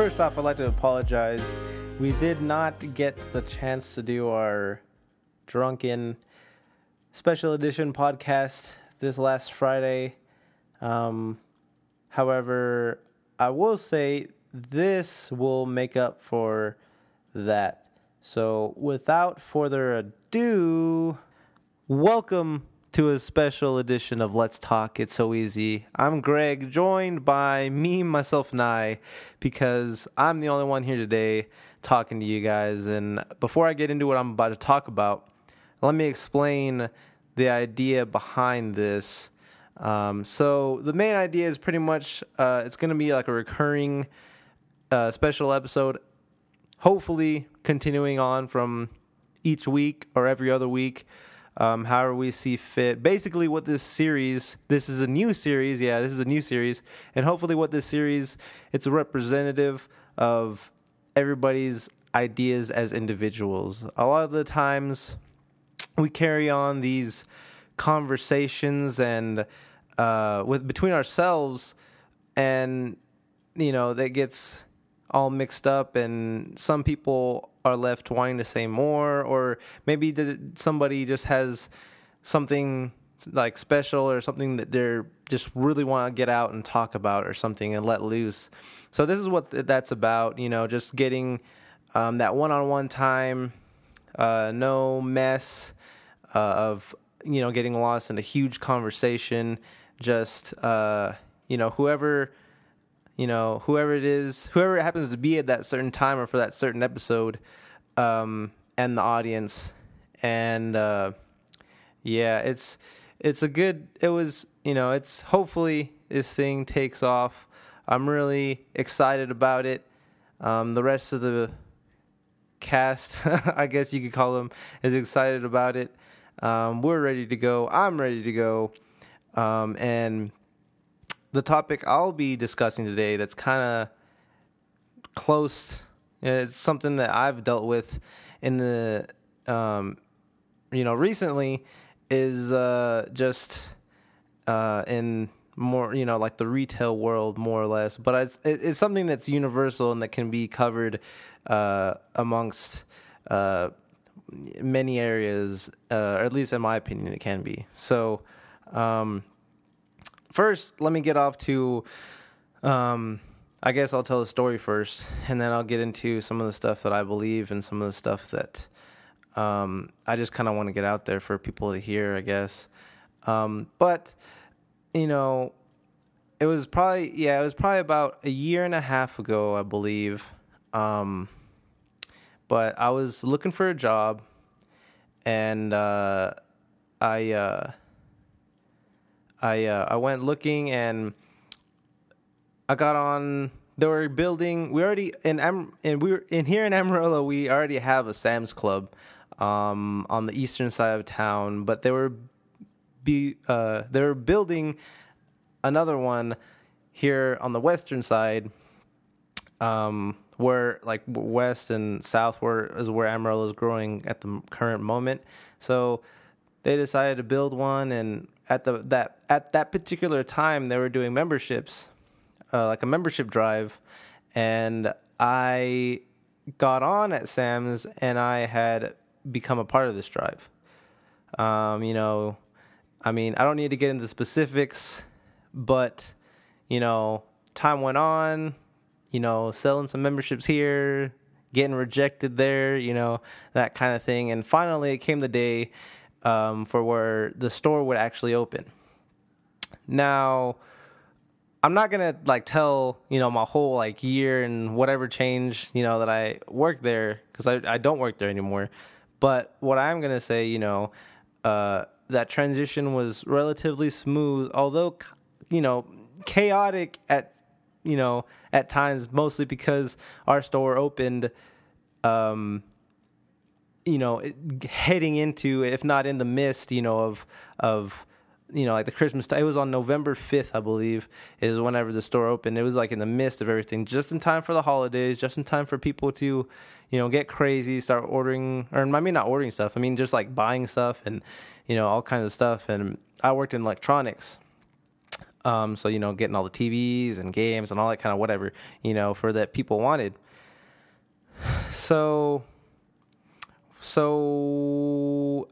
first off, I'd like to apologize. We did not get the chance to do our drunken special edition podcast this last Friday. Um, however, I will say this will make up for that. So, without further ado, welcome to a special edition of Let's Talk It's So Easy. I'm Greg, joined by me, myself, and I, because I'm the only one here today talking to you guys. And before I get into what I'm about to talk about, let me explain the idea behind this. Um, so the main idea is pretty much uh, it's going to be like a recurring uh, special episode, hopefully continuing on from each week or every other week um, however we see fit. Basically, what this series, this is a new series. Yeah, this is a new series, and hopefully, what this series, it's a representative of everybody's ideas as individuals. A lot of the times, we carry on these conversations and uh, with between ourselves, and you know that gets all mixed up and some people are left wanting to say more or maybe somebody just has something like special or something that they're just really want to get out and talk about or something and let loose. So this is what that's about you know just getting um, that one-on-one time uh, no mess uh, of you know getting lost in a huge conversation. Just uh, you know whoever you know, whoever it is, whoever it happens to be at that certain time or for that certain episode, um, and the audience. And uh, yeah, it's it's a good. It was you know, it's hopefully this thing takes off. I'm really excited about it. Um, the rest of the cast, I guess you could call them, is excited about it. Um, we're ready to go. I'm ready to go. Um, and the topic I'll be discussing today that's kind of close. It's something that I've dealt with in the, um, you know, recently is uh, just uh, in more, you know, like the retail world, more or less. But it's, it's something that's universal and that can be covered uh, amongst uh, many areas, uh, or at least in my opinion, it can be. So, um, first, let me get off to. Um, I guess I'll tell the story first, and then I'll get into some of the stuff that I believe and some of the stuff that um, I just kind of want to get out there for people to hear. I guess, um, but you know, it was probably yeah, it was probably about a year and a half ago, I believe. Um, but I was looking for a job, and uh, I. Uh, I uh, I went looking and I got on. They were building. We already in Am and we were in here in Amarillo. We already have a Sam's Club um, on the eastern side of town, but they were be uh, they were building another one here on the western side. Um, where like west and south is where Amarillo is growing at the current moment. So they decided to build one and at the that at that particular time they were doing memberships, uh, like a membership drive, and I got on at Sam's and I had become a part of this drive. Um, you know, I mean, I don't need to get into specifics, but you know, time went on. You know, selling some memberships here, getting rejected there, you know, that kind of thing. And finally, it came the day um, for where the store would actually open. Now, I'm not gonna like tell you know my whole like year and whatever change you know that I worked there because I I don't work there anymore. But what I'm gonna say, you know, uh, that transition was relatively smooth, although you know chaotic at you know at times, mostly because our store opened um, you know, heading into, if not in the mist, you know, of of you know, like the Christmas. It was on November fifth, I believe, is whenever the store opened. It was like in the midst of everything, just in time for the holidays, just in time for people to, you know, get crazy, start ordering, or I mean, not ordering stuff. I mean, just like buying stuff and, you know, all kinds of stuff. And I worked in electronics. Um, so you know, getting all the TVs and games and all that kind of whatever you know for that people wanted. So, so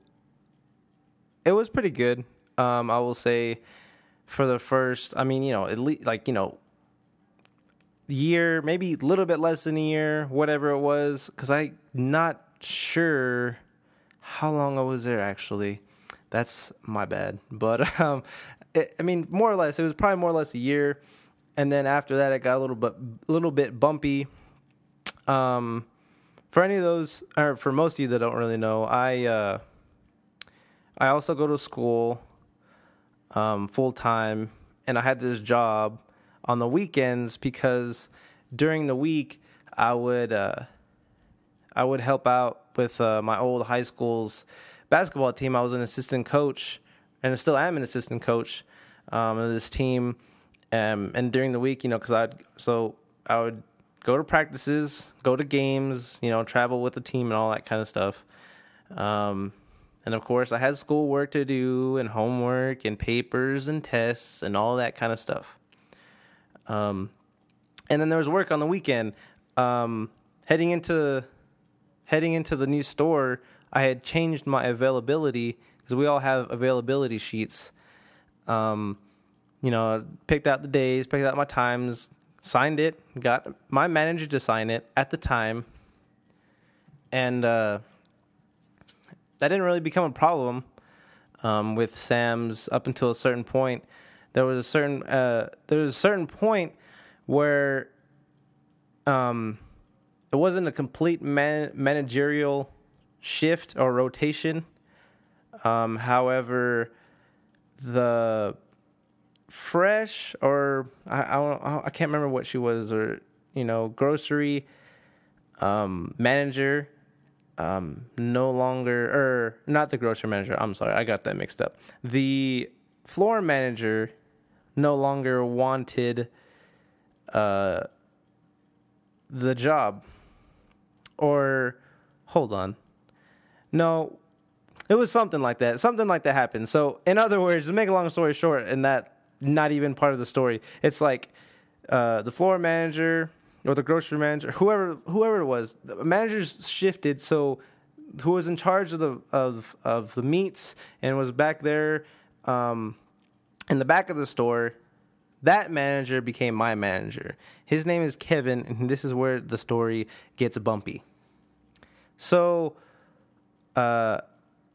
it was pretty good. Um, I will say for the first. I mean, you know, at least like you know, year, maybe a little bit less than a year, whatever it was, because I not sure how long I was there actually. That's my bad. But um, it, I mean, more or less, it was probably more or less a year, and then after that, it got a little bit, a little bit bumpy. Um, for any of those, or for most of you that don't really know, I uh, I also go to school um, full time, and I had this job on the weekends because during the week I would uh, I would help out with uh, my old high school's basketball team. I was an assistant coach, and I still am an assistant coach um, of this team. Um, and during the week, you know, because I so I would go to practices, go to games, you know, travel with the team and all that kind of stuff. Um, and of course, I had schoolwork to do and homework and papers and tests and all that kind of stuff. Um, and then there was work on the weekend. Um, heading into heading into the new store, I had changed my availability because we all have availability sheets. Um, you know, picked out the days, picked out my times, signed it, got my manager to sign it at the time, and uh, that didn't really become a problem um, with Sam's up until a certain point. There was a certain uh, there was a certain point where um, it wasn't a complete man- managerial shift or rotation. Um, however, the fresh or I, I I can't remember what she was or you know grocery um, manager um, no longer or not the grocery manager I'm sorry I got that mixed up. The floor manager no longer wanted uh, the job. Or hold on. No it was something like that something like that happened. So in other words to make a long story short and that not even part of the story. It's like uh, the floor manager or the grocery manager, whoever whoever it was, the managers shifted. So who was in charge of the of of the meats and was back there um, in the back of the store. That manager became my manager. His name is Kevin, and this is where the story gets bumpy. So, uh,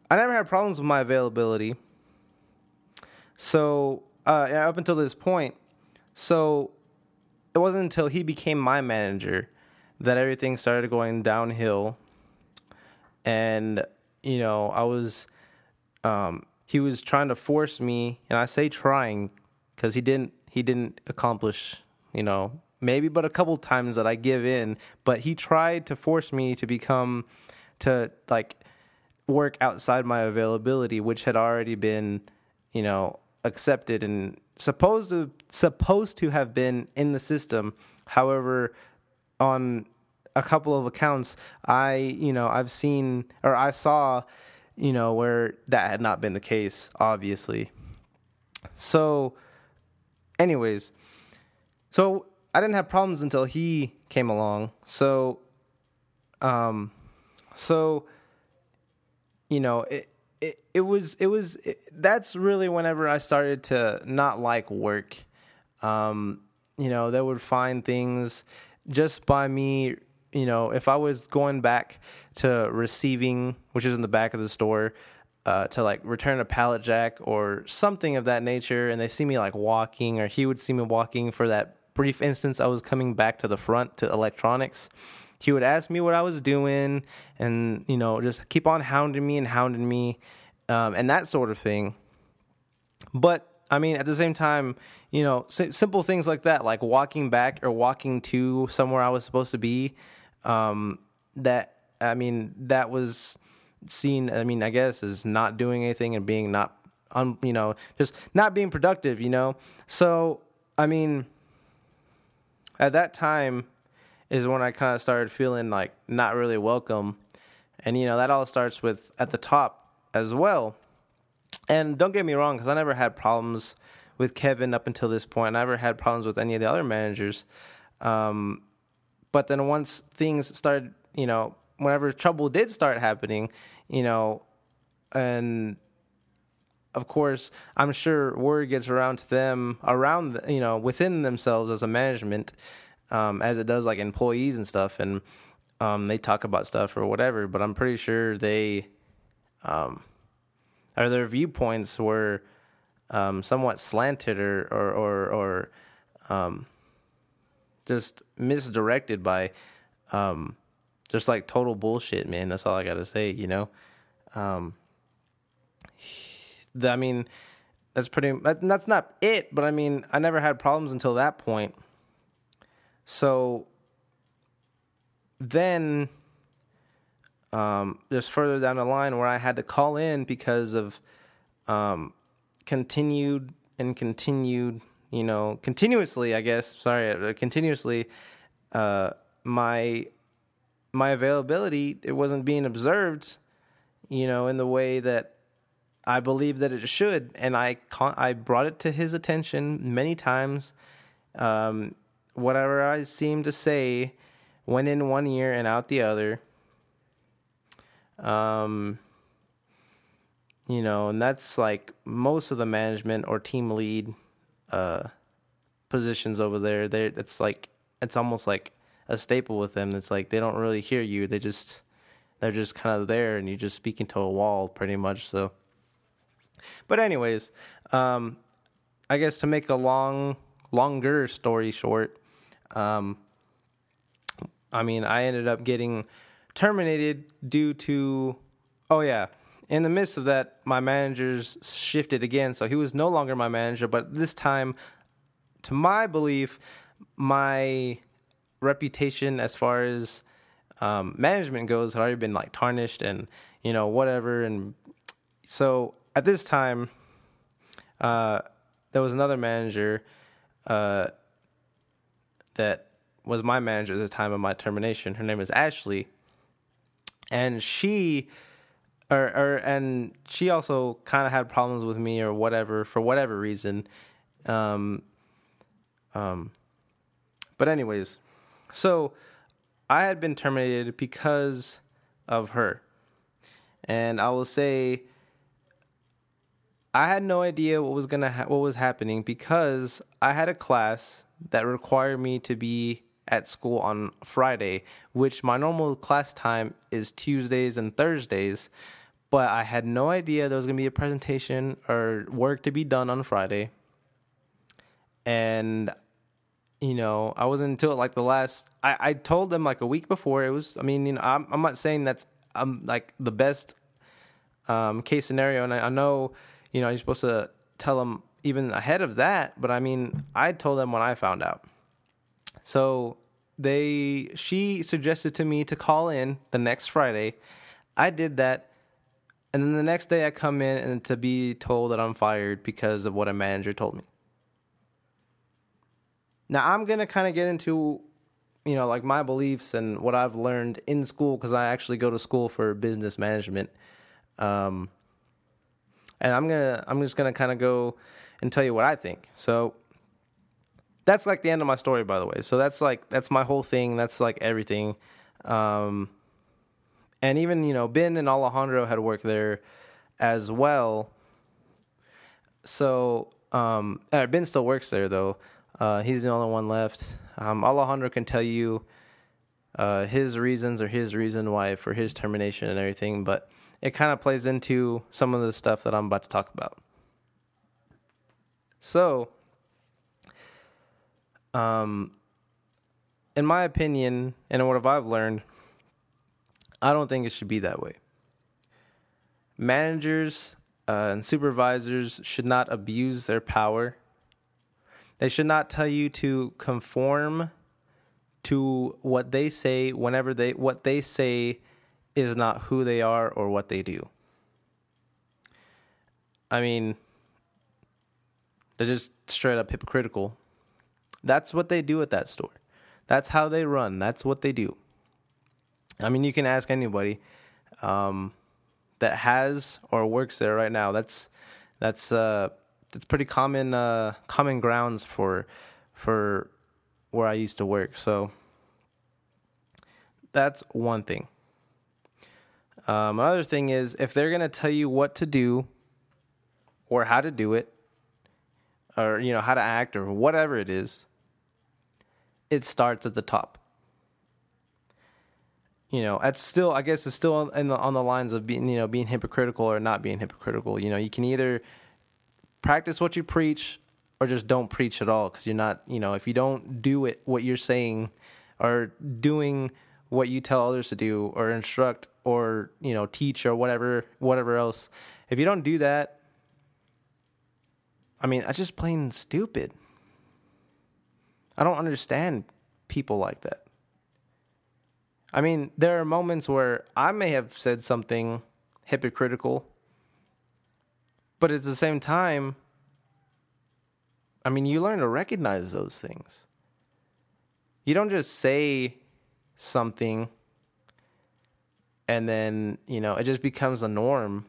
I never had problems with my availability. So uh, up until this point. So it wasn't until he became my manager that everything started going downhill. And, you know, I was, um, he was trying to force me, and I say trying because he didn't, he didn't accomplish, you know, maybe but a couple times that I give in, but he tried to force me to become, to like work outside my availability, which had already been, you know, accepted and supposed to supposed to have been in the system. However, on a couple of accounts, I you know I've seen or I saw you know where that had not been the case. Obviously, so anyways, so I didn't have problems until he came along. So, um, so you know it it, was it was it, that's really whenever I started to not like work. Um, you know, they would find things just by me. You know, if I was going back to receiving, which is in the back of the store, uh, to like return a pallet jack or something of that nature, and they see me like walking, or he would see me walking for that brief instance I was coming back to the front to electronics he would ask me what I was doing and, you know, just keep on hounding me and hounding me um, and that sort of thing. But I mean, at the same time, you know, simple things like that, like walking back or walking to somewhere I was supposed to be, um, that, I mean, that was seen, I mean, I guess, as not doing anything and being not, un, you know, just not being productive, you know? So, I mean, at that time, is when I kind of started feeling like not really welcome. And, you know, that all starts with at the top as well. And don't get me wrong, because I never had problems with Kevin up until this point. I never had problems with any of the other managers. Um, but then once things started, you know, whenever trouble did start happening, you know, and of course, I'm sure word gets around to them around, you know, within themselves as a management, um, as it does like employees and stuff, and um, they talk about stuff or whatever. But I'm pretty sure they, um, or their viewpoints were um, somewhat slanted or or or, or um, just misdirected by um, just like total bullshit, man. That's all I gotta say, you know. I mean, that's pretty. That, that's not it, but I mean, I never had problems until that point. So then, um, just further down the line where I had to call in because of um, continued and continued, you know, continuously. I guess sorry, uh, continuously. Uh, my my availability it wasn't being observed, you know, in the way that I believe that it should, and I I brought it to his attention many times. Um, whatever I seem to say went in one ear and out the other. Um, you know, and that's like most of the management or team lead uh, positions over there. They it's like it's almost like a staple with them. It's like they don't really hear you. They just they're just kind of there, and you just speaking to a wall, pretty much. So. But anyways, um, I guess to make a long, longer story short, um, I mean, I ended up getting terminated due to, oh yeah, in the midst of that, my managers shifted again. So he was no longer my manager, but this time, to my belief, my reputation as far as um, management goes had already been like tarnished and you know whatever. And so at this time, uh, there was another manager uh, that was my manager at the time of my termination. Her name is Ashley, and she, or, or and she also kind of had problems with me or whatever for whatever reason. Um, um, but anyways, so I had been terminated because of her, and I will say I had no idea what was gonna ha- what was happening because I had a class that require me to be at school on Friday, which my normal class time is Tuesdays and Thursdays. But I had no idea there was gonna be a presentation or work to be done on Friday, and you know I wasn't until like the last. I, I told them like a week before. It was. I mean, you know, I'm, I'm not saying that's I'm like the best um, case scenario, and I, I know you know, you're supposed to tell them even ahead of that. But I mean, I told them when I found out. So they, she suggested to me to call in the next Friday. I did that. And then the next day I come in and to be told that I'm fired because of what a manager told me. Now I'm going to kind of get into you know like my beliefs and what I've learned in school because I actually go to school for business management. Um, and I'm gonna I'm just gonna kind of go and tell you what I think. So that's like the end of my story, by the way. So that's like that's my whole thing. That's like everything. Um, and even you know Ben and Alejandro had worked there as well. So um, uh, Ben still works there though. Uh, he's the only one left. Um, Alejandro can tell you uh, his reasons or his reason why for his termination and everything, but it kind of plays into some of the stuff that I'm about to talk about. So, um, in my opinion, and what I've learned, I don't think it should be that way. Managers uh, and supervisors should not abuse their power. They should not tell you to conform to what they say whenever they what they say is not who they are or what they do. I mean, they're just straight up hypocritical. That's what they do at that store. That's how they run. That's what they do. I mean, you can ask anybody um, that has or works there right now. That's that's uh, that's pretty common uh, common grounds for for where I used to work. So that's one thing. Um, another thing is if they're gonna tell you what to do or how to do it, or you know how to act or whatever it is, it starts at the top. You know, that's still I guess it's still on the, on the lines of being you know being hypocritical or not being hypocritical. You know, you can either practice what you preach or just don't preach at all because you're not you know if you don't do it what you're saying or doing what you tell others to do or instruct or you know teach or whatever whatever else if you don't do that i mean I just plain stupid. I don't understand people like that. I mean there are moments where i may have said something hypocritical but at the same time i mean you learn to recognize those things. You don't just say something and then, you know, it just becomes a norm.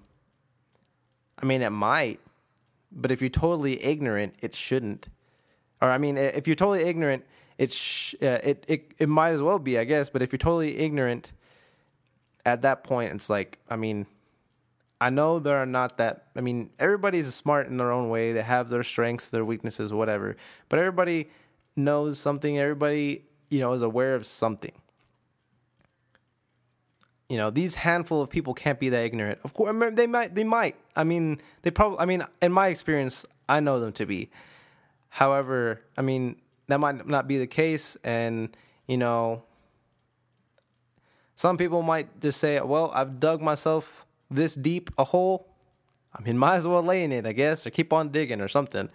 I mean, it might, but if you're totally ignorant, it shouldn't. Or I mean, if you're totally ignorant, it sh- uh, it it it might as well be, I guess. But if you're totally ignorant, at that point, it's like, I mean, I know there are not that. I mean, everybody's smart in their own way. They have their strengths, their weaknesses, whatever. But everybody knows something. Everybody, you know, is aware of something you know these handful of people can't be that ignorant. Of course they might they might. I mean they probably i mean in my experience i know them to be. However i mean that might not be the case and you know some people might just say well i've dug myself this deep a hole. I mean might as well lay in it i guess or keep on digging or something.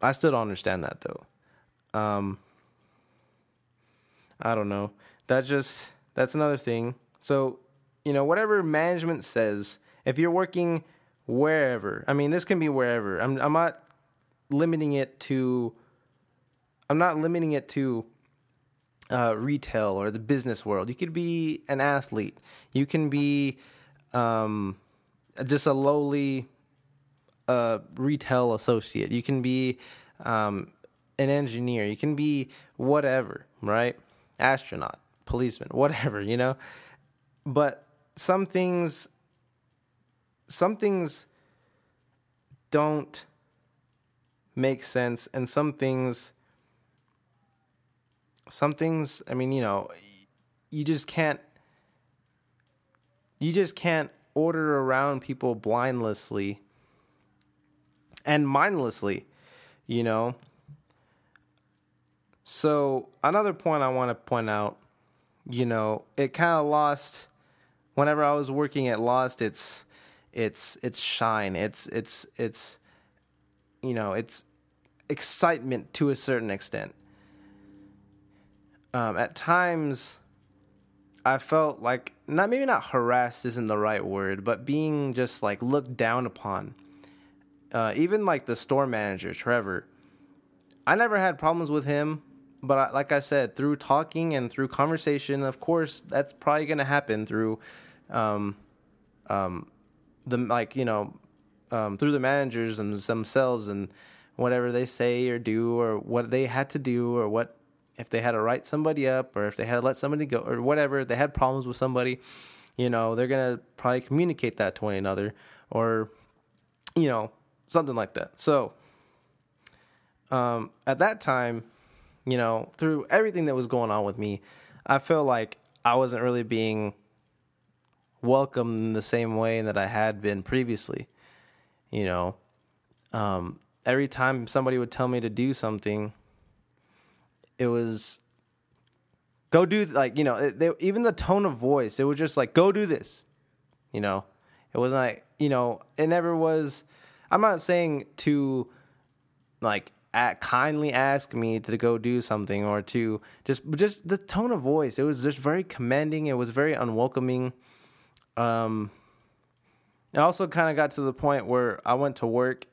I still don't understand that though. Um i don't know. That just that's another thing. So, you know, whatever management says, if you're working wherever, I mean, this can be wherever. I'm I'm not limiting it to I'm not limiting it to uh, retail or the business world. You could be an athlete. You can be um, just a lowly uh, retail associate. You can be um, an engineer. You can be whatever, right? Astronaut policeman, whatever, you know? But some things some things don't make sense and some things some things, I mean, you know, you just can't you just can't order around people blindlessly and mindlessly, you know. So, another point I want to point out you know, it kind of lost whenever I was working at Lost its its its shine. It's it's it's you know, it's excitement to a certain extent. Um, at times I felt like not maybe not harassed isn't the right word, but being just like looked down upon. Uh, even like the store manager, Trevor. I never had problems with him but I, like I said, through talking and through conversation, of course, that's probably going to happen through, um, um, the like you know, um, through the managers and themselves and whatever they say or do or what they had to do or what if they had to write somebody up or if they had to let somebody go or whatever they had problems with somebody, you know, they're gonna probably communicate that to one another or, you know, something like that. So. Um, at that time, you know, through everything that was going on with me, I felt like I wasn't really being welcomed in the same way that I had been previously. You know, um, every time somebody would tell me to do something, it was go do like you know they, even the tone of voice it was just like go do this you know it wasn't like you know it never was i'm not saying to like at, kindly ask me to go do something or to just just the tone of voice. It was just very commanding. It was very unwelcoming. Um, it also kind of got to the point where I went to work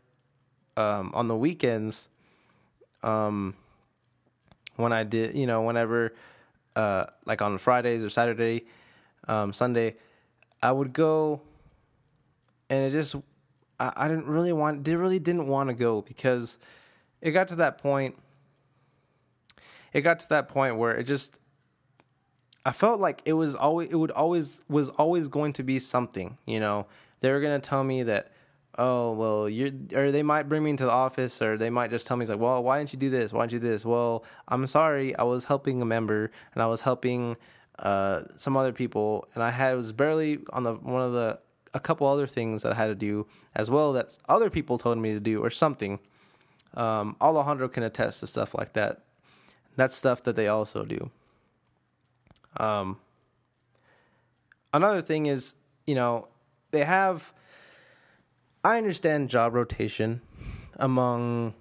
um, on the weekends. Um, when I did, you know, whenever, uh, like on Fridays or Saturday, um, Sunday, I would go, and it just I, I didn't really want, did really didn't want to go because it got to that point. It got to that point where it just, I felt like it was always, it would always, was always going to be something, you know. They were going to tell me that, oh, well, you're, or they might bring me into the office, or they might just tell me, it's like, well, why didn't you do this? Why didn't you do this? Well, I'm sorry, I was helping a member, and I was helping uh, some other people, and I had was barely on the one of the a couple other things that I had to do as well that other people told me to do or something. Um, Alejandro can attest to stuff like that. That's stuff that they also do. Um, another thing is, you know, they have. I understand job rotation among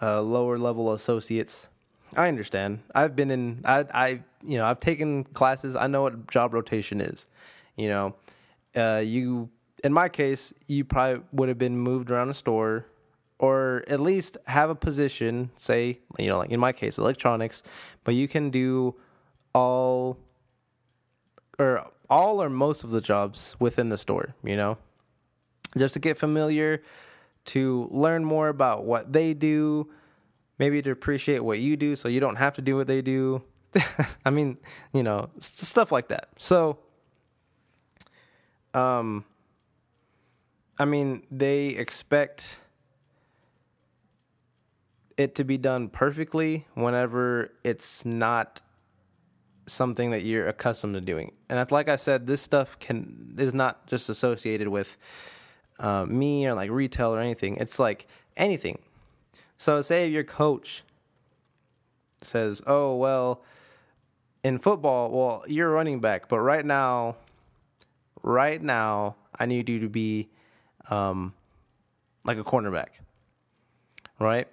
uh, lower level associates. I understand. I've been in. I. I. You know. I've taken classes. I know what job rotation is. You know, uh, you. In my case, you probably would have been moved around a store, or at least have a position. Say, you know, like in my case, electronics, but you can do all or all or most of the jobs within the store, you know, just to get familiar, to learn more about what they do, maybe to appreciate what you do so you don't have to do what they do. I mean, you know, stuff like that. So, um, I mean, they expect it to be done perfectly whenever it's not something that you're accustomed to doing. And like I said, this stuff can is not just associated with uh, me or like retail or anything. It's like anything. So say your coach says, "Oh well, in football, well you're running back, but right now, right now, I need you to be um, like a cornerback." Right?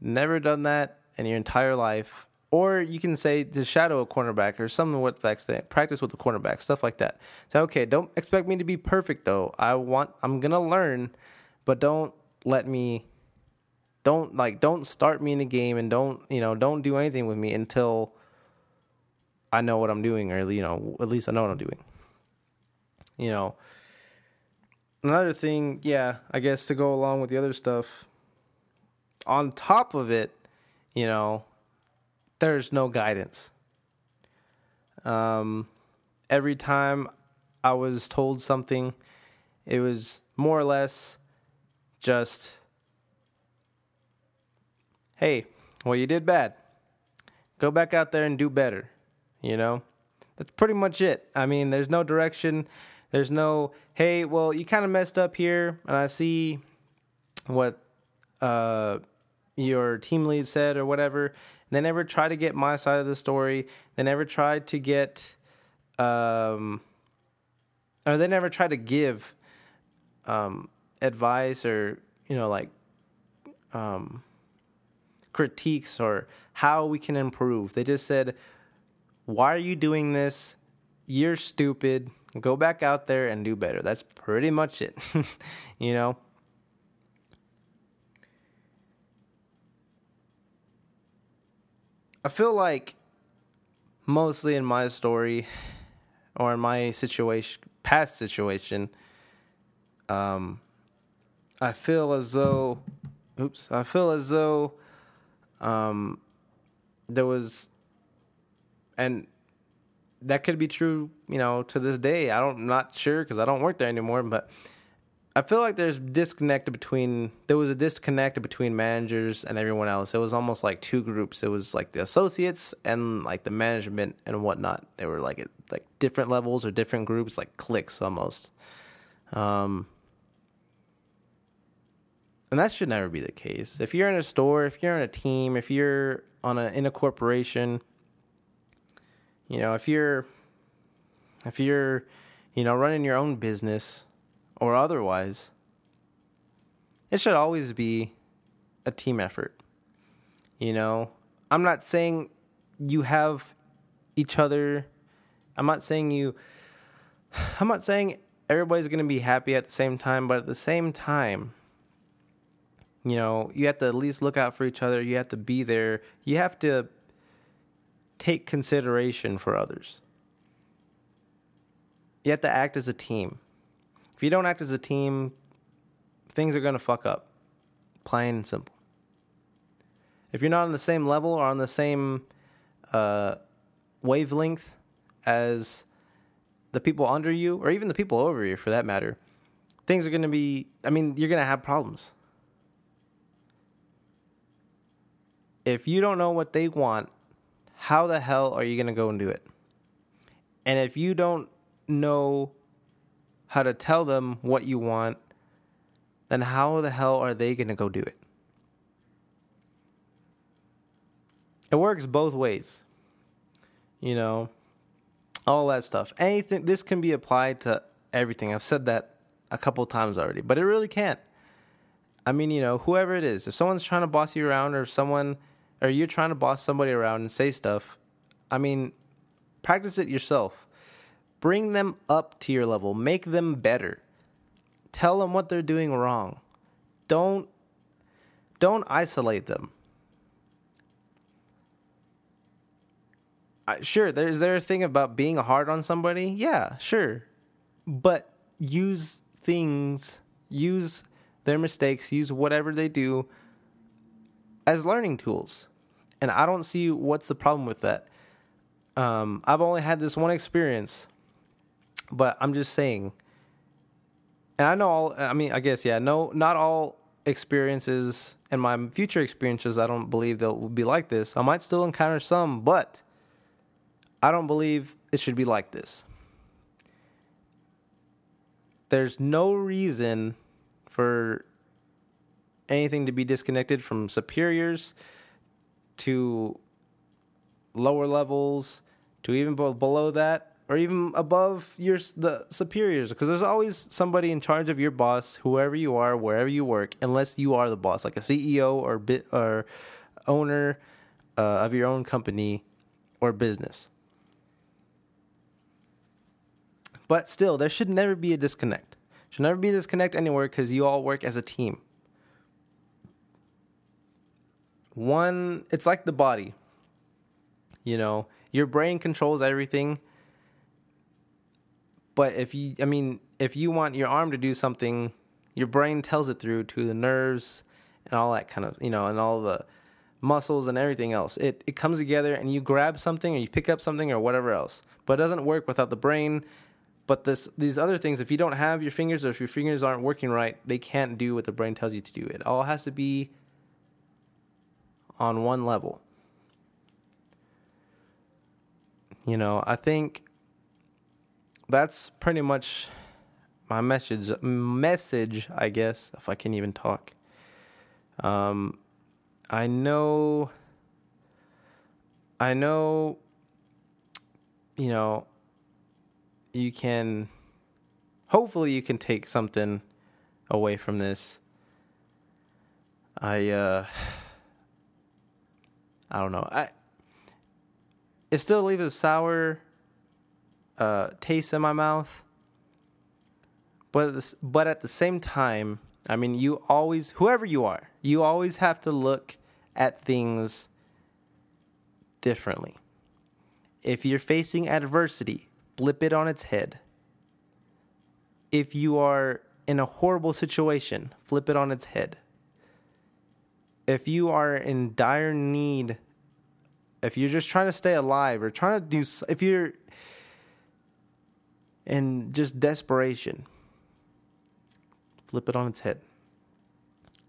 Never done that in your entire life or you can say to shadow a cornerback or something with that extent. Practice with the cornerback, stuff like that. Say, okay, don't expect me to be perfect though. I want I'm gonna learn, but don't let me don't like don't start me in a game and don't you know don't do anything with me until I know what I'm doing or you know at least I know what I'm doing. You know. Another thing, yeah, I guess to go along with the other stuff. On top of it, you know, there's no guidance. Um, every time I was told something, it was more or less just, hey, well, you did bad. Go back out there and do better. You know, that's pretty much it. I mean, there's no direction. There's no, hey, well, you kind of messed up here, and I see what uh, your team lead said or whatever, they never tried to get my side of the story. They never tried to get, um, or they never tried to give um, advice or you know like um, critiques or how we can improve. They just said, "Why are you doing this? You're stupid. Go back out there and do better." That's pretty much it. you know. I feel like mostly in my story or in my situation, past situation, um, I feel as though, oops, I feel as though, um, there was, and that could be true, you know, to this day. I don't, I'm not sure because I don't work there anymore, but I feel like there's disconnect between there was a disconnect between managers and everyone else. It was almost like two groups. It was like the associates and like the management and whatnot. They were like at like different levels or different groups, like cliques almost. Um, and that should never be the case. If you're in a store, if you're in a team, if you're on a in a corporation, you know, if you're if you're you know running your own business or otherwise, it should always be a team effort. You know, I'm not saying you have each other. I'm not saying you. I'm not saying everybody's going to be happy at the same time, but at the same time, you know, you have to at least look out for each other. You have to be there. You have to take consideration for others. You have to act as a team If you don't act as a team, things are going to fuck up. Plain and simple. If you're not on the same level or on the same uh, wavelength as the people under you, or even the people over you for that matter, things are going to be, I mean, you're going to have problems. If you don't know what they want, how the hell are you going to go and do it? And if you don't know how to tell them what you want, then how the hell are they going to go do it? It works both ways. You know, all that stuff. Anything, this can be applied to everything. I've said that a couple times already, but it really can't. I mean, you know, whoever it is, if someone's trying to boss you around or someone, or you're trying to boss somebody around and say stuff, I mean, practice it yourself. Bring them up to your level, make them better. Tell them what they're doing wrong. Don't don't isolate them. Sure, there's there a thing about being hard on somebody? Yeah, sure. But use things, use their mistakes, use whatever they do as learning tools. And I don't see what's the problem with that. Um, I've only had this one experience, but I'm just saying. And I know all. I mean, I guess yeah. No, not all experiences and my future experiences. I don't believe they'll be like this. I might still encounter some, but I don't believe it should be like this. There's no reason for anything to be disconnected from superiors to lower levels to even below that or even above your the superiors because there's always somebody in charge of your boss whoever you are wherever you work unless you are the boss like a CEO or bit or owner uh, of your own company or business. But still there should never be a disconnect. Should never be a disconnect anywhere because you all work as a team. One it's like the body. You know your brain controls everything but if you i mean if you want your arm to do something your brain tells it through to the nerves and all that kind of you know and all the muscles and everything else. It it comes together and you grab something or you pick up something or whatever else. But it doesn't work without the brain. But this these other things if you don't have your fingers or if your fingers aren't working right they can't do what the brain tells you to do. It all has to be on one level. You know, I think that's pretty much my message message, I guess, if I can even talk. Um I know I know you know you can hopefully you can take something away from this. I uh I don't know. I it still leaves a sour uh, taste in my mouth. But this, but at the same time, I mean, you always, whoever you are, you always have to look at things differently. If you're facing adversity, flip it on its head. If you are in a horrible situation, flip it on its head if you are in dire need, if you're just trying to stay alive or trying to do, if you're in just desperation, flip it on its head.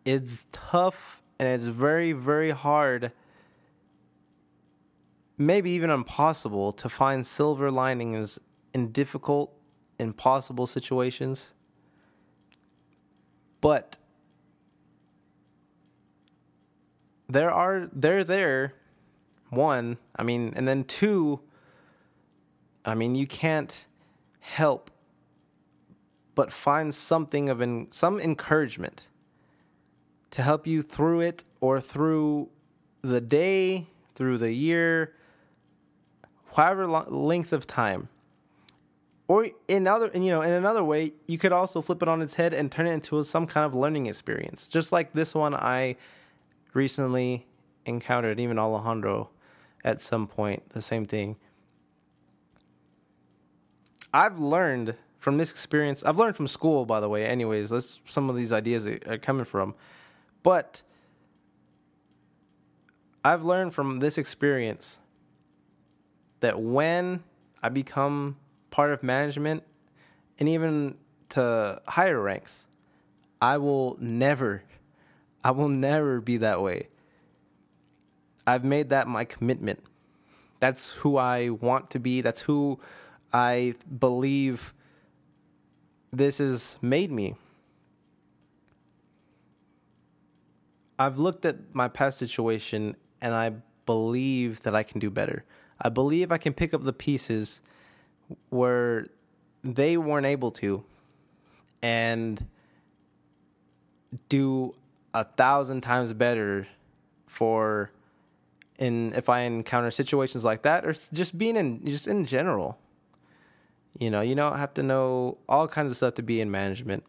It's tough and it's very, very hard, maybe even impossible, to find silver linings in difficult, impossible situations. But there are they're there. One, I mean, and then two, I mean, you can't help but find something of in, some encouragement to help you through it or through the day, through the year, however long, length of time. Or in other, you know, in another way, you could also flip it on its head and turn it into some kind of learning experience, just like this one I recently encountered, even Alejandro at some point, the same thing. I've learned from this experience. I've learned from school, by the way. Anyways, that's some of these ideas are coming from, but I've learned from this experience that when I become part of management and even to higher ranks, I will never, I will never be that way. I've made that my commitment. That's who I want to be. That's who I believe this has made me. I've looked at my past situation and I believe that I can do better. I believe I can pick up the pieces where they weren't able to and do a thousand times better for in if I encounter situations like that or just being in just in general. You know, you don't have to know all kinds of stuff to be in management.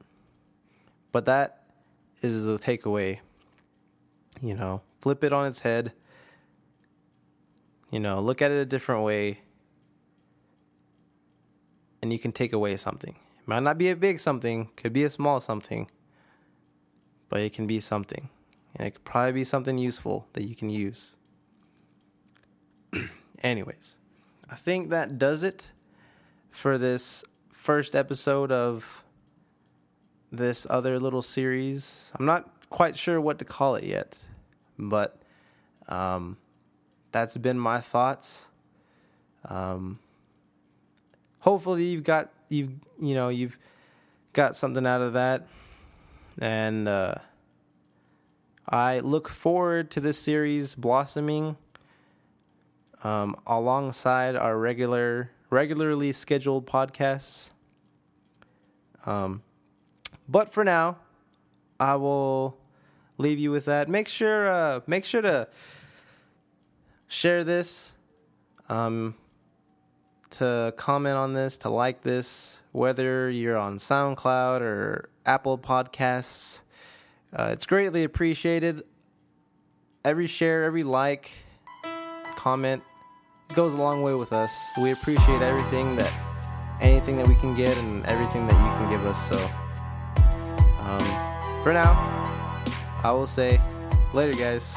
But that is the takeaway. You know, flip it on its head you know, look at it a different way and you can take away something. It might not be a big something, could be a small something, but it can be something. And it could probably be something useful that you can use. Anyways, I think that does it for this first episode of this other little series. I'm not quite sure what to call it yet, but um, that's been my thoughts. Um, hopefully you've got you've you know you've got something out of that, and uh, I look forward to this series blossoming um, alongside our regular regularly scheduled podcasts. Um, but for now, I will leave you with that. Make sure uh, make sure to share this, um, to comment on this, to like this, whether you're on SoundCloud or Apple Podcasts. Uh, it's greatly appreciated. Every share, every like, comment goes a long way with us. We appreciate everything that, anything that we can get, and everything that you can give us. So, um, for now, I will say, later, guys.